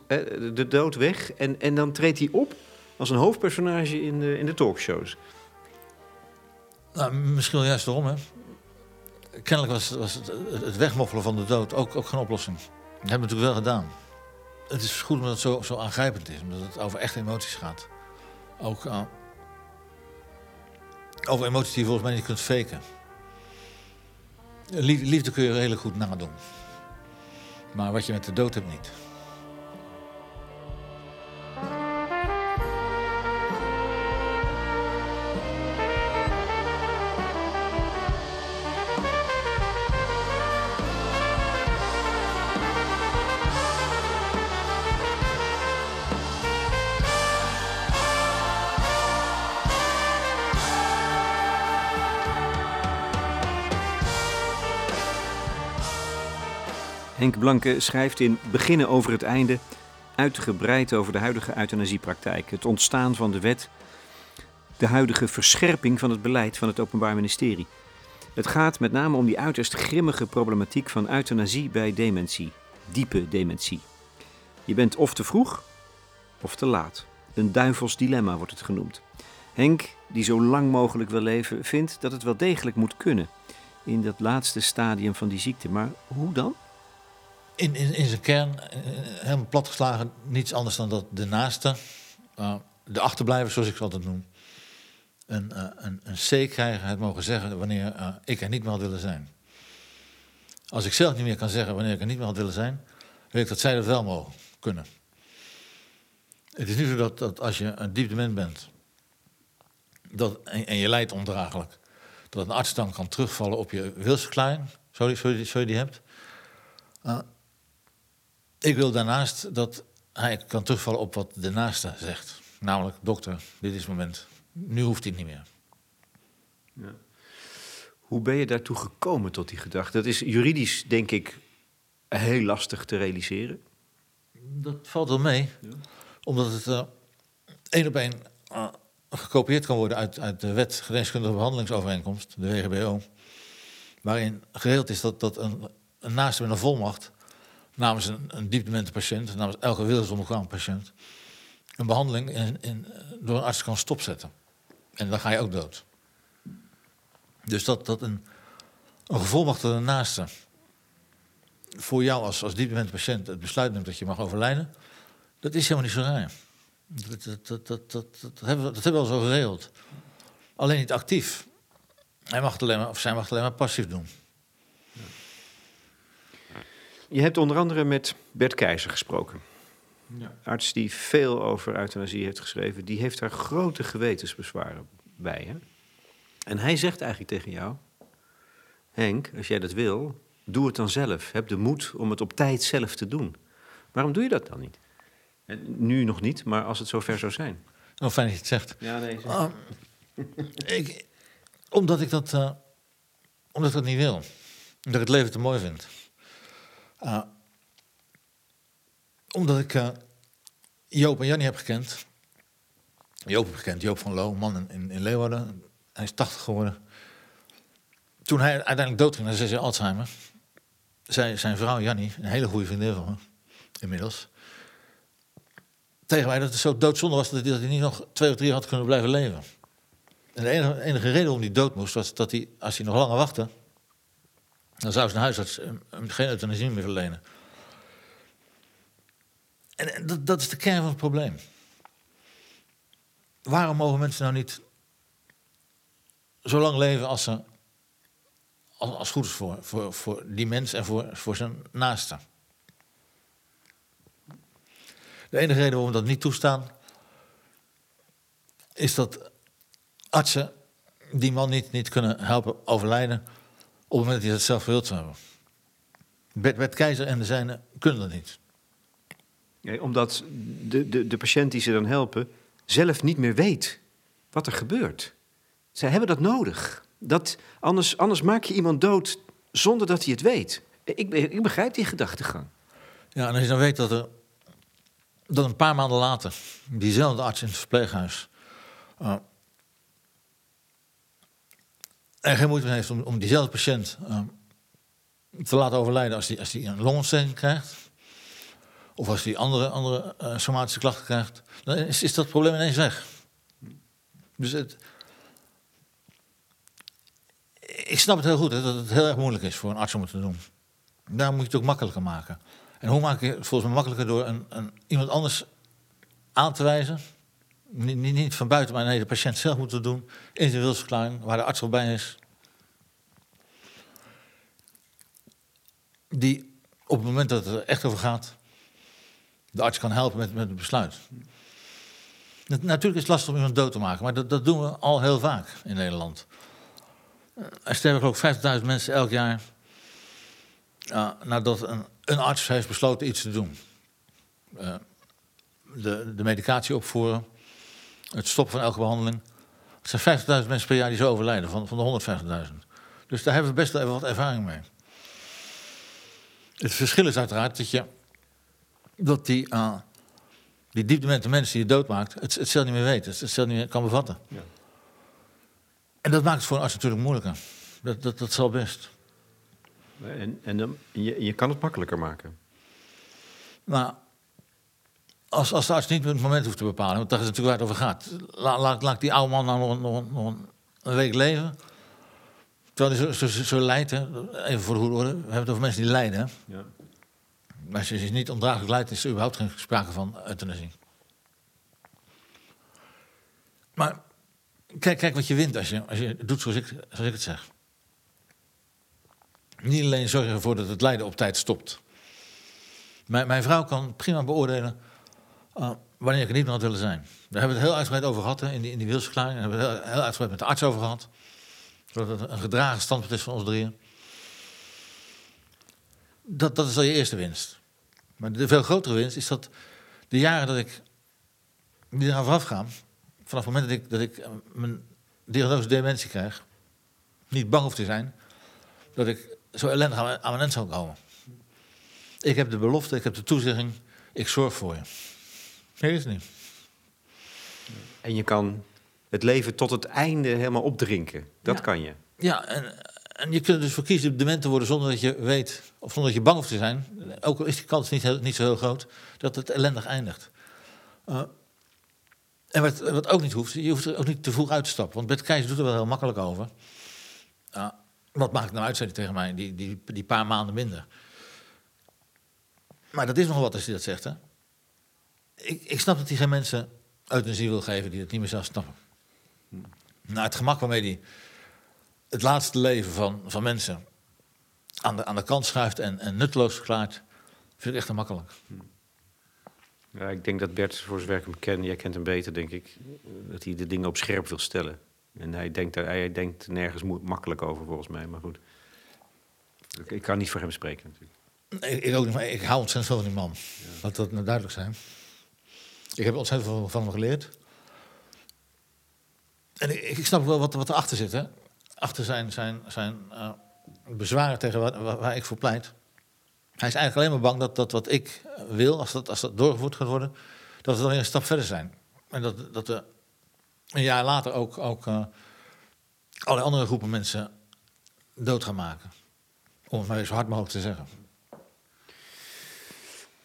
de dood weg en, en dan treedt hij op als een hoofdpersonage in de, in de talkshows. Nou, misschien juist daarom, hè. Kennelijk was, het, wegmoffelen van de dood ook, ook geen oplossing. Dat hebben we natuurlijk wel gedaan. Het is goed omdat het zo, zo aangrijpend is, omdat het over echte emoties gaat. Ook uh, over emoties die je volgens mij niet kunt faken. Liefde kun je redelijk goed nadoen. Maar wat je met de dood hebt niet. Henk Blanke schrijft in Beginnen over het einde uitgebreid over de huidige euthanasiepraktijk, het ontstaan van de wet, de huidige verscherping van het beleid van het Openbaar Ministerie. Het gaat met name om die uiterst grimmige problematiek van euthanasie bij dementie, diepe dementie. Je bent of te vroeg of te laat. Een duivels dilemma wordt het genoemd. Henk, die zo lang mogelijk wil leven, vindt dat het wel degelijk moet kunnen in dat laatste stadium van die ziekte. Maar hoe dan? In, in, in zijn kern, uh, helemaal platgeslagen, niets anders dan dat de naaste, uh, de achterblijvers zoals ik ze altijd noem, een, uh, een, een C krijgen, het mogen zeggen wanneer ik er niet meer had willen zijn. Als ik zelf niet meer kan zeggen wanneer ik er niet meer had willen zijn, weet ik dat zij dat wel mogen kunnen. Het is niet zo dat, dat als je een diep dement bent dat, en, je lijdt ondraaglijk, dat een arts dan kan terugvallen op je wilsverklaring, zo die, zo die, hebt. Ik wil daarnaast dat hij kan terugvallen op wat de naaste zegt. Namelijk, dokter, dit is het moment. Nu hoeft hij niet meer. Ja. Hoe ben je daartoe gekomen tot die gedachte? Dat is juridisch, denk ik, heel lastig te realiseren. Dat valt wel mee. Ja. Omdat het uh, één op één uh, gekopieerd kan worden uit, uit de wet geneeskundige behandelingsovereenkomst, de WGBO. Waarin geregeld is dat, dat een, een naaste met een volmacht namens een, een diepdemente patiënt, namens elke willensondergaan patiënt, een behandeling in, in, door een arts kan stopzetten. En dan ga je ook dood. Dus dat, dat een, een gevolmachtigde naaste voor jou als, als patiënt het besluit neemt dat je mag overlijden, dat is helemaal niet zo raar. Dat, dat, dat, dat, hebben, we, dat hebben we al zo geregeld. Alleen niet actief. Hij mag het alleen maar, of zij mag het alleen maar passief doen. Je hebt onder andere met Bert Keizer gesproken. Ja. Arts die veel over euthanasie heeft geschreven, die heeft daar grote gewetensbezwaren bij. Hè? En hij zegt eigenlijk tegen jou: Henk, als jij dat wil, doe het dan zelf. Heb de moed om het op tijd zelf te doen. Waarom doe je dat dan niet? En nu nog niet, maar als het zover zou zijn. Oh, fijn dat je het zegt. Ja, nee. Uh, ik, omdat ik dat, uh, omdat ik dat niet wil. Omdat ik het leven te mooi vind. Uh, omdat ik uh, Joop en Jannie heb gekend. Joop heb gekend, Joop van Loo, man in, in Leeuwarden. Hij is 80 geworden. Toen hij uiteindelijk doodging na zes jaar Alzheimer, zei zijn vrouw Jannie, een hele goede vriendin van me, inmiddels, tegen mij dat het zo doodzonde was dat hij, niet nog twee of drie had kunnen blijven leven. En de enige, enige reden waarom hij dood moest, was dat hij, als hij nog langer wachtte, dan zou zijn huisarts hem geen euthanasie meer verlenen. En dat, dat is de kern van het probleem. Waarom mogen mensen nou niet zo lang leven als ze, als, als goed is voor, voor, voor die mens en voor, voor zijn naaste. De enige reden waarom we dat niet toestaan, is dat artsen die man niet, niet kunnen helpen overlijden het moment dat hij dat zelf wilt hebben. Bert, Bert Keizer en de zijne kunnen dat niet. omdat de, de, de patiënt die ze dan helpen zelf niet meer weet wat er gebeurt. Zij hebben dat nodig. Dat, anders, anders maak je iemand dood zonder dat hij het weet. Ik, ik begrijp die gedachtegang. Ja, en als je dan weet dat er dat een paar maanden later diezelfde arts in het verpleeghuis uh, er geen moeite heeft om, om diezelfde patiënt uh, te laten overlijden als hij als een longontsteking krijgt, of als hij andere, andere uh, somatische klachten krijgt, dan is, is dat probleem ineens weg. Dus het, ik snap het heel goed dat het heel erg moeilijk is voor een arts om het te doen. Daar moet je het ook makkelijker maken. En hoe maak je het volgens mij makkelijker door een, een, iemand anders aan te wijzen? Niet, van buiten, maar nee, de patiënt zelf moet het doen. In zijn wilsverklaring, waar de arts al bij is. Die op het moment dat het er echt over gaat, de arts kan helpen met, met het besluit. Natuurlijk is het lastig om iemand dood te maken, maar dat, dat doen we al heel vaak in Nederland. Er sterven ook 50.000 mensen elk jaar uh, nadat een, arts heeft besloten iets te doen. Uh, de, de medicatie opvoeren, het stoppen van elke behandeling. Het zijn 50.000 mensen per jaar die zo overlijden, van, van de 150.000. Dus daar hebben we best wel even wat ervaring mee. Het verschil is uiteraard dat, je, dat die, uh, die diepdemente mensen die je doodmaakt, het, het zelf niet meer weet, het, het zelf niet meer kan bevatten. Ja. En dat maakt het voor een arts natuurlijk moeilijker. Dat, dat, dat zal best. En, en je, je kan het makkelijker maken. Nou, als, als de arts niet het moment hoeft te bepalen, want dat is natuurlijk waar het over gaat. Laat, laat, laat die oude man nou nog, nog, nog, een week leven. Terwijl hij zo, zo, zo lijdt, hè. even voor de goede orde. We hebben het over mensen die lijden. Ja. Maar als je niet ondraaglijk lijdt, is er überhaupt geen sprake van euthanasie. Maar kijk, kijk wat je wint als je, als je doet zoals ik, zoals ik het zeg. Niet alleen zorgen ervoor dat het lijden op tijd stopt. Mijn, mijn vrouw kan prima beoordelen uh, wanneer ik niet meer had willen zijn. Daar hebben we het heel uitgebreid over gehad in die, in die wilsverklaring. Daar hebben we het heel, uitgebreid met de arts over gehad. Dat het een gedragen standpunt is van ons drieën. Dat, dat is al je eerste winst. Maar de veel grotere winst is dat de jaren dat ik die eraan vooraf gaan, vanaf het moment dat ik, dat ik uh, mijn diagnose dementie krijg, niet bang hoef te zijn dat ik zo ellendig aan, mijn eind zou komen. Ik heb de belofte, ik heb de toezegging, ik zorg voor je. Nee, is niet. En je kan het leven tot het einde helemaal opdrinken. Dat kan je. Ja, en, en je kunt dus voor kiezen dement te worden zonder dat je weet, of zonder dat je bang hoeft te zijn. Ook al is die kans niet, heel, niet zo heel groot, dat het ellendig eindigt. Uh, en wat, wat ook niet hoeft, je hoeft er ook niet te vroeg uit te stappen. Want Bert Keijs doet er wel heel makkelijk over. Uh, wat maakt nou uit, zei hij tegen mij, die, die, die paar maanden minder. Maar dat is nog wat als hij dat zegt, hè. Ik, ik snap dat hij geen mensen euthanasie wil geven die het niet meer zelf snappen. Nou, het gemak waarmee hij het laatste leven van, van mensen aan de, aan de kant schuift en, en nutteloos verklaart, vind ik echt te makkelijk. Ja, ik denk dat Bert, voor zover ik hem ken, jij kent hem beter, denk ik, dat hij de dingen op scherp wil stellen. En hij denkt, hij denkt nergens makkelijk over, volgens mij. Maar goed, ik kan niet voor hem spreken natuurlijk. Ik, ik ook niet, maar ik hou ontzettend veel van die man. Ja. Laat dat nou duidelijk zijn. Ik heb ontzettend veel van hem geleerd. En ik, ik snap wel wat, wat erachter zit. Hè? Achter zijn, zijn, zijn uh, bezwaren tegen waar, waar, ik voor pleit. Hij is eigenlijk alleen maar bang dat, dat wat ik wil, als dat, als dat doorgevoerd gaat worden, dat we dan weer een stap verder zijn. En dat, dat de een jaar later ook, ook uh, andere groepen mensen dood gaan maken. Om het maar zo hard mogelijk te zeggen.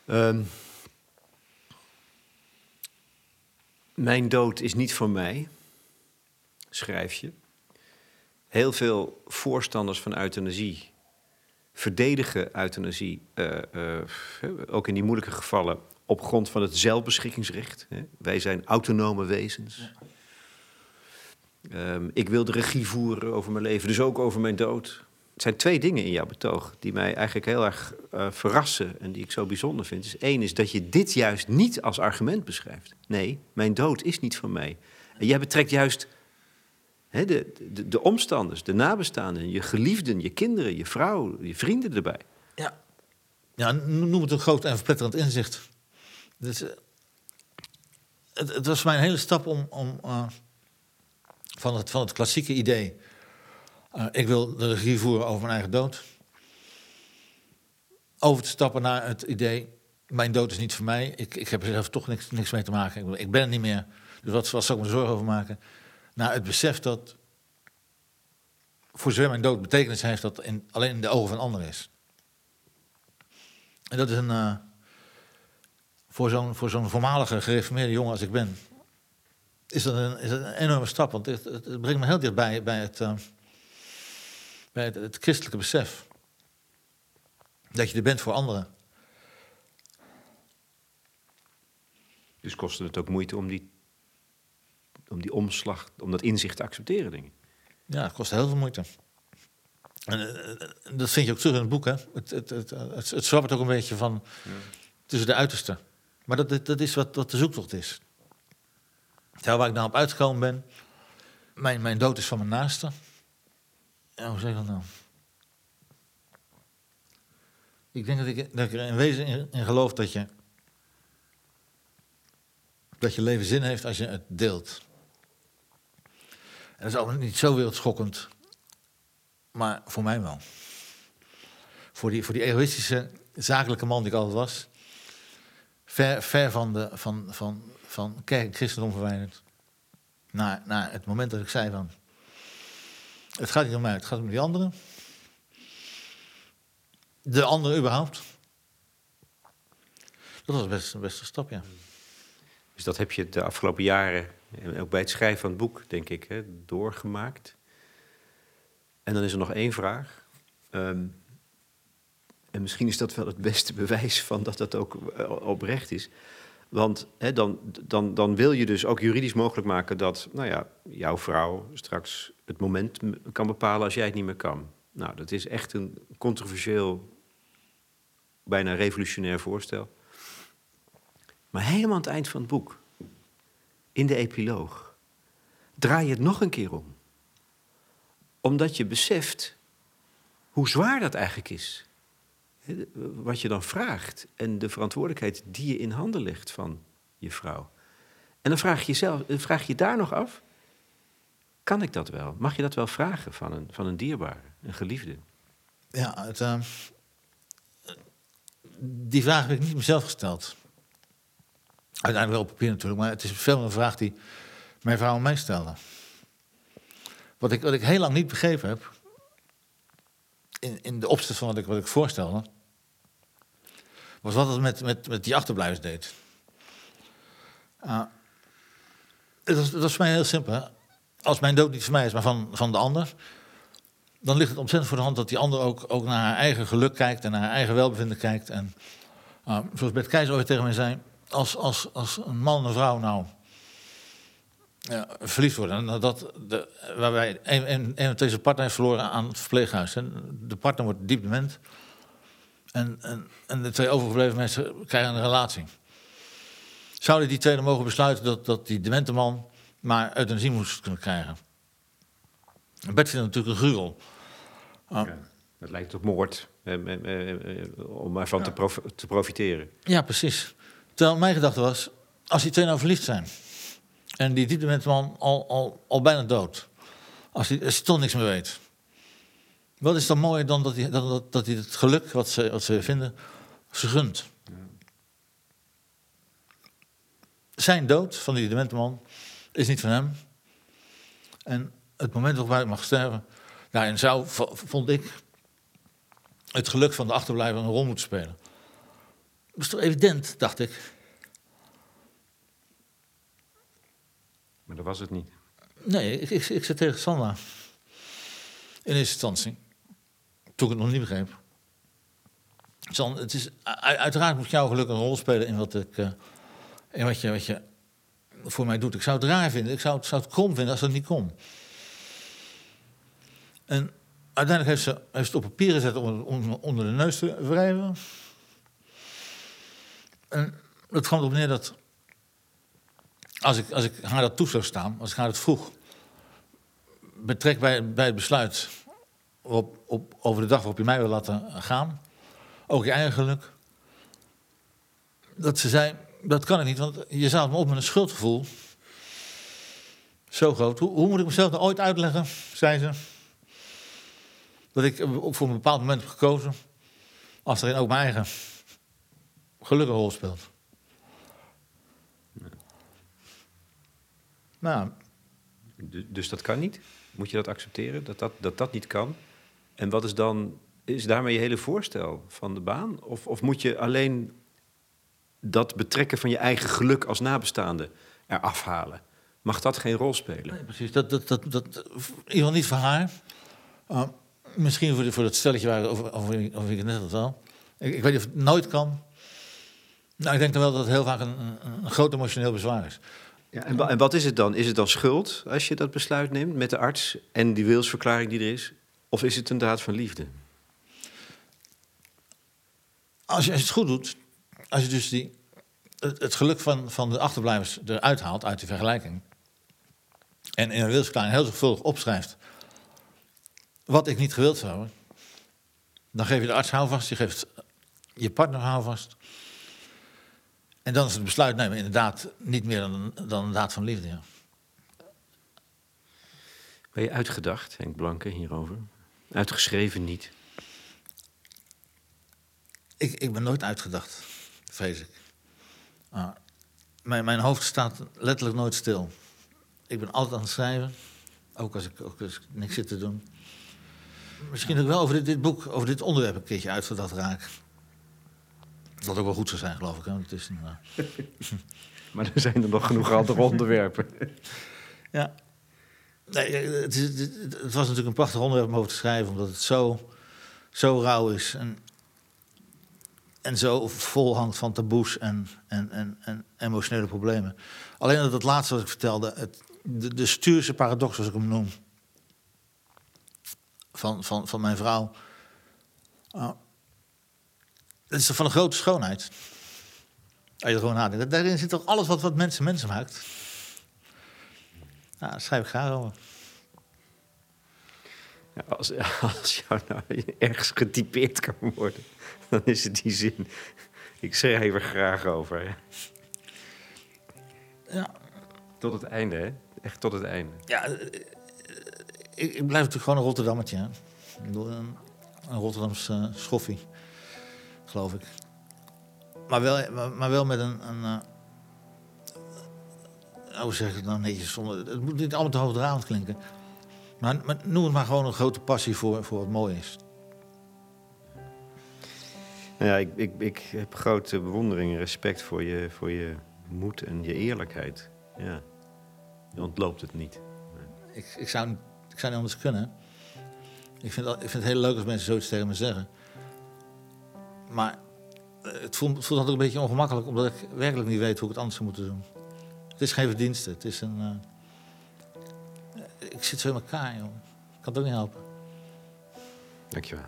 Um, mijn dood is niet voor mij, schrijf je. Heel veel voorstanders van euthanasie verdedigen euthanasie, uh, uh, ook in die moeilijke gevallen, op grond van het zelfbeschikkingsrecht. Hè. Wij zijn autonome wezens. Um, ik wil de regie voeren over mijn leven, dus ook over mijn dood. Zijn twee dingen in jouw betoog die mij eigenlijk heel erg uh, verrassen en die ik zo bijzonder vind. Dus één is dat je dit juist niet als argument beschrijft. Nee, mijn dood is niet van mij. En jij betrekt juist hè, de, de, de omstanders, de nabestaanden, je geliefden, je kinderen, je vrouw, je vrienden erbij. Ja, ja noem het een groot en verpletterend inzicht. Dus, uh, het, was mijn hele stap om, om uh, van, het, van het klassieke idee uh, ik wil de regie voeren over mijn eigen dood. Over te stappen naar het idee, mijn dood is niet voor mij. Ik, ik heb er zelf toch niks, niks mee te maken. Ik, ben er niet meer. Dus wat, wat zou ik me zorgen over maken? Naar het besef dat voor zover mijn dood betekenis heeft, dat alleen in de ogen van anderen is. En dat is een. Uh, voor zo'n voor zo'n voormalige gereformeerde jongen als ik ben, is dat een, is dat een enorme stap. Want het, het, brengt me heel dichtbij bij het. Uh, bij het, christelijke besef. Dat je er bent voor anderen. Dus kostte het ook moeite om die, om die omslag, om dat inzicht te accepteren, denk ik. Ja, het kost heel veel moeite. En, uh, dat vind je ook terug in het boek, hè? Het, het, het, het, het zwabbert ook een beetje van ja. tussen de uitersten. Maar dat, dat is wat, wat de zoektocht is. Terwijl waar ik nou op uitgekomen ben, mijn, mijn dood is van mijn naaste. Ja, hoe zeg ik dat nou? Ik denk dat ik, er in wezen in, in, geloof dat je, dat je leven zin heeft als je het deelt. En dat is ook niet zo wereldschokkend, maar voor mij wel. Voor die, voor die egoïstische, zakelijke man die ik altijd was, ver, ver van, de, van, van, van kerk en christendom verwijderd, naar, naar het moment dat ik zei van, het gaat niet om mij, het gaat om die anderen. De anderen überhaupt. Dat was best een beste stap, ja. Dus dat heb je de afgelopen jaren, ook bij het schrijven van het boek, denk ik, hè, doorgemaakt. En dan is er nog één vraag. Um, en misschien is dat wel het beste [LAUGHS] bewijs van dat dat ook eh, oprecht is. Want hè, dan, dan, dan wil je dus ook juridisch mogelijk maken dat nou ja, jouw vrouw straks het moment kan bepalen als jij het niet meer kan. Nou, dat is echt een controversieel, bijna revolutionair voorstel. Maar helemaal aan het eind van het boek, in de epiloog, draai je het nog een keer om. Omdat je beseft hoe zwaar dat eigenlijk is wat je dan vraagt en de verantwoordelijkheid die je in handen legt van je vrouw. En dan vraag je jezelf, vraag je daar nog af: kan ik dat wel? Mag je dat wel vragen van een, van een dierbare, een geliefde? Ja, uh, die vraag heb ik niet mezelf gesteld. Uiteindelijk wel op papier natuurlijk, maar het is veel een vraag die mijn vrouw mij stelde. Wat ik, wat ik heel lang niet begrepen heb, in, in de opzet van wat ik, wat ik voorstelde, was wat het met, met, met die achterblijvers deed. Uh, het, was, voor mij heel simpel. Als mijn dood niet van mij is, maar van, van de ander, dan ligt het ontzettend voor de hand dat die ander ook, ook naar haar eigen geluk kijkt en naar haar eigen welbevinden kijkt. En uh, zoals Bert Keizer ooit tegen mij zei, als, als, als een man en een vrouw nou ja, worden, dat de, waarbij een, van deze partner verloren aan het verpleeghuis. De partner wordt diep dement. En, en, en de twee overgebleven mensen krijgen een relatie. Zouden die twee dan mogen besluiten dat, dat die demente man maar euthanasie moest kunnen krijgen? Bert vindt natuurlijk een gruwel. Uh, ja, dat lijkt op moord, eh, eh, eh, om ervan ja. te, te, profiteren. Ja, precies. Terwijl mijn gedachte was, als die twee nou verliefd zijn... en die demente man al, al, al bijna dood... Als hij, als hij toch niks meer weet... Wat is dan mooier dan dat hij, dat, dat hij het geluk wat ze, wat ze vinden, ze gunt. Zijn dood van die demente man is niet van hem. En het moment waarop hij mag sterven, daarin zou, vond ik, het geluk van de achterblijver een rol moeten spelen. Dat is toch evident, dacht ik. Maar dat was het niet. Nee, ik, ik, ik zit tegen Sandra. In eerste instantie. Toen ik het nog niet begreep. San, het is, uiteraard moet jouw geluk een rol spelen in wat, ik, uh, in wat, je, wat je voor mij doet. Ik zou het raar vinden, ik zou zou het krom vinden als dat niet kon. En uiteindelijk heeft ze, heeft het op papier gezet om, onder de neus te wrijven. En het kwam erop neer dat als ik, als ik haar dat toe zou staan, als ik haar dat vroeg, betrek bij, bij het besluit op, op, over de dag waarop je mij wil laten gaan, ook je eigen geluk, dat ze zei, dat kan ik niet, want je zou me op met een schuldgevoel. Zo groot. Hoe, hoe moet ik mezelf nou ooit uitleggen, zei ze, dat ik ook voor een bepaald moment heb gekozen, als erin ook mijn eigen geluk een rol speelt. Nou, Du- Dus dat kan niet? Moet je dat accepteren, dat dat, dat, dat niet kan? En wat is dan, is daarmee je hele voorstel van de baan? Of, of moet je alleen dat betrekken van je eigen geluk als nabestaande eraf halen? Mag dat geen rol spelen? Nee, precies. Dat, dat, dat, dat, in ieder geval niet voor haar. Uh, misschien voor, de, voor dat stelletje waar, over, over, over ik het net al. Ik, ik weet niet of het nooit kan. Nou, ik denk dan wel dat het heel vaak een, een, groot emotioneel bezwaar is. Ja, en, en wat is het dan? Is het dan schuld als je dat besluit neemt met de arts en die wilsverklaring die er is? Of is het een daad van liefde? Als je, als je het goed doet, als je dus die, het, het geluk van, van de achterblijvers eruit haalt uit die vergelijking. En in een wilsverklaring heel zorgvuldig opschrijft wat ik niet gewild zou hebben. Dan geef je de arts houvast, je geeft je partner houvast. En dan is het besluit nemen inderdaad niet meer dan, een- dan een daad van liefde. Ja. Ben je uitgedacht, Henk Blanke, hierover? Uitgeschreven niet. Ik, ik ben nooit uitgedacht, vrees ik. Ah, mijn, mijn hoofd staat letterlijk nooit stil. Ik ben altijd aan het schrijven, ook als ik, ook als ik niks zit te doen. Misschien dat ik wel over dit, dit boek, over dit onderwerp een keertje uitgedacht raak. Dat ook wel goed zou zijn, geloof ik. Hè? Het is een, [LAUGHS] Maar er zijn er nog genoeg andere onderwerpen. Ja. Nee, het, is, het, het was natuurlijk een prachtig onderwerp om over te schrijven, omdat het zo, zo rauw is en, en zo vol hangt van taboes en, en, en, en emotionele problemen. Alleen dat het laatste wat ik vertelde, het, de, de stuurse paradox, zoals ik hem noem, van, van, van mijn vrouw. Uh, dat is van een grote schoonheid. Je er gewoon nadenkt. Daarin zit toch alles wat, wat mensen mensen maakt. Nou, daar schrijf ik graag over. Ja, als, [LAUGHS] als jou nou ergens getypeerd kan worden, dan is het die zin. Ik schrijf er graag over. hè. Ja, Tot het einde, hè? Echt tot het einde. ja eh, eh, ik, ik blijf natuurlijk gewoon een Rotterdammetje. Hè. Ik bedoel, een, een Rotterdamse eh, schoffie, geloof ik. Maar wel, maar, maar wel met een... een eh, hoe zeg ik het nou netjes? Zonder, het moet niet allemaal te hoogdravend klinken. Maar, maar noem het maar gewoon een grote passie voor, voor wat mooi is. Nou ja, ik, ik, ik heb grote bewondering en respect voor je, voor je moed en je eerlijkheid. Ja. Je ontloopt het niet. Ik, ik, zou, niet- ik zou niet anders kunnen. Ik vind, ik vind het heel leuk als mensen zoiets tegen me zeggen. Maar eh, het voelt, het voelt altijd een beetje ongemakkelijk, omdat ik werkelijk niet weet hoe ik het anders zou moeten doen. Het is geen verdienste. Het is een. eh, ik zit zo in elkaar, joh. Ik kan het ook niet helpen. Dankjewel.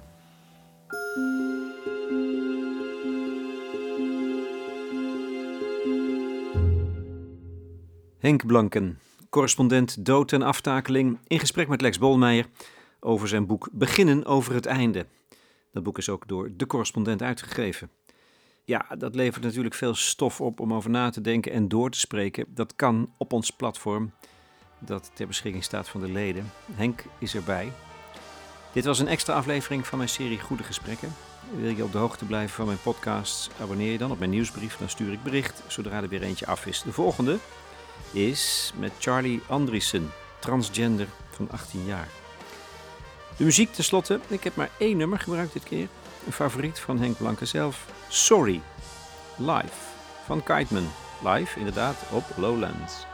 Henk Blanken, correspondent dood en aftakeling, in gesprek met Lex Bolmeijer over zijn boek Beginnen over het einde. Dat boek is ook door de correspondent uitgegeven. Ja, dat levert natuurlijk veel stof op om over na te denken en door te spreken. Dat kan op ons platform, dat ter beschikking staat van de leden. Henk is erbij. Dit was een extra aflevering van mijn serie Goede Gesprekken. Wil je op de hoogte blijven van mijn podcasts? Abonneer je dan op mijn nieuwsbrief, dan stuur ik bericht zodra er weer eentje af is. De volgende is met Charlie Andriessen, transgender van 18 jaar. De muziek tenslotte, ik heb maar één nummer gebruikt dit keer. Een favoriet van Henk Blanke zelf, Sorry, live van Kiteman. Live inderdaad op Lowlands.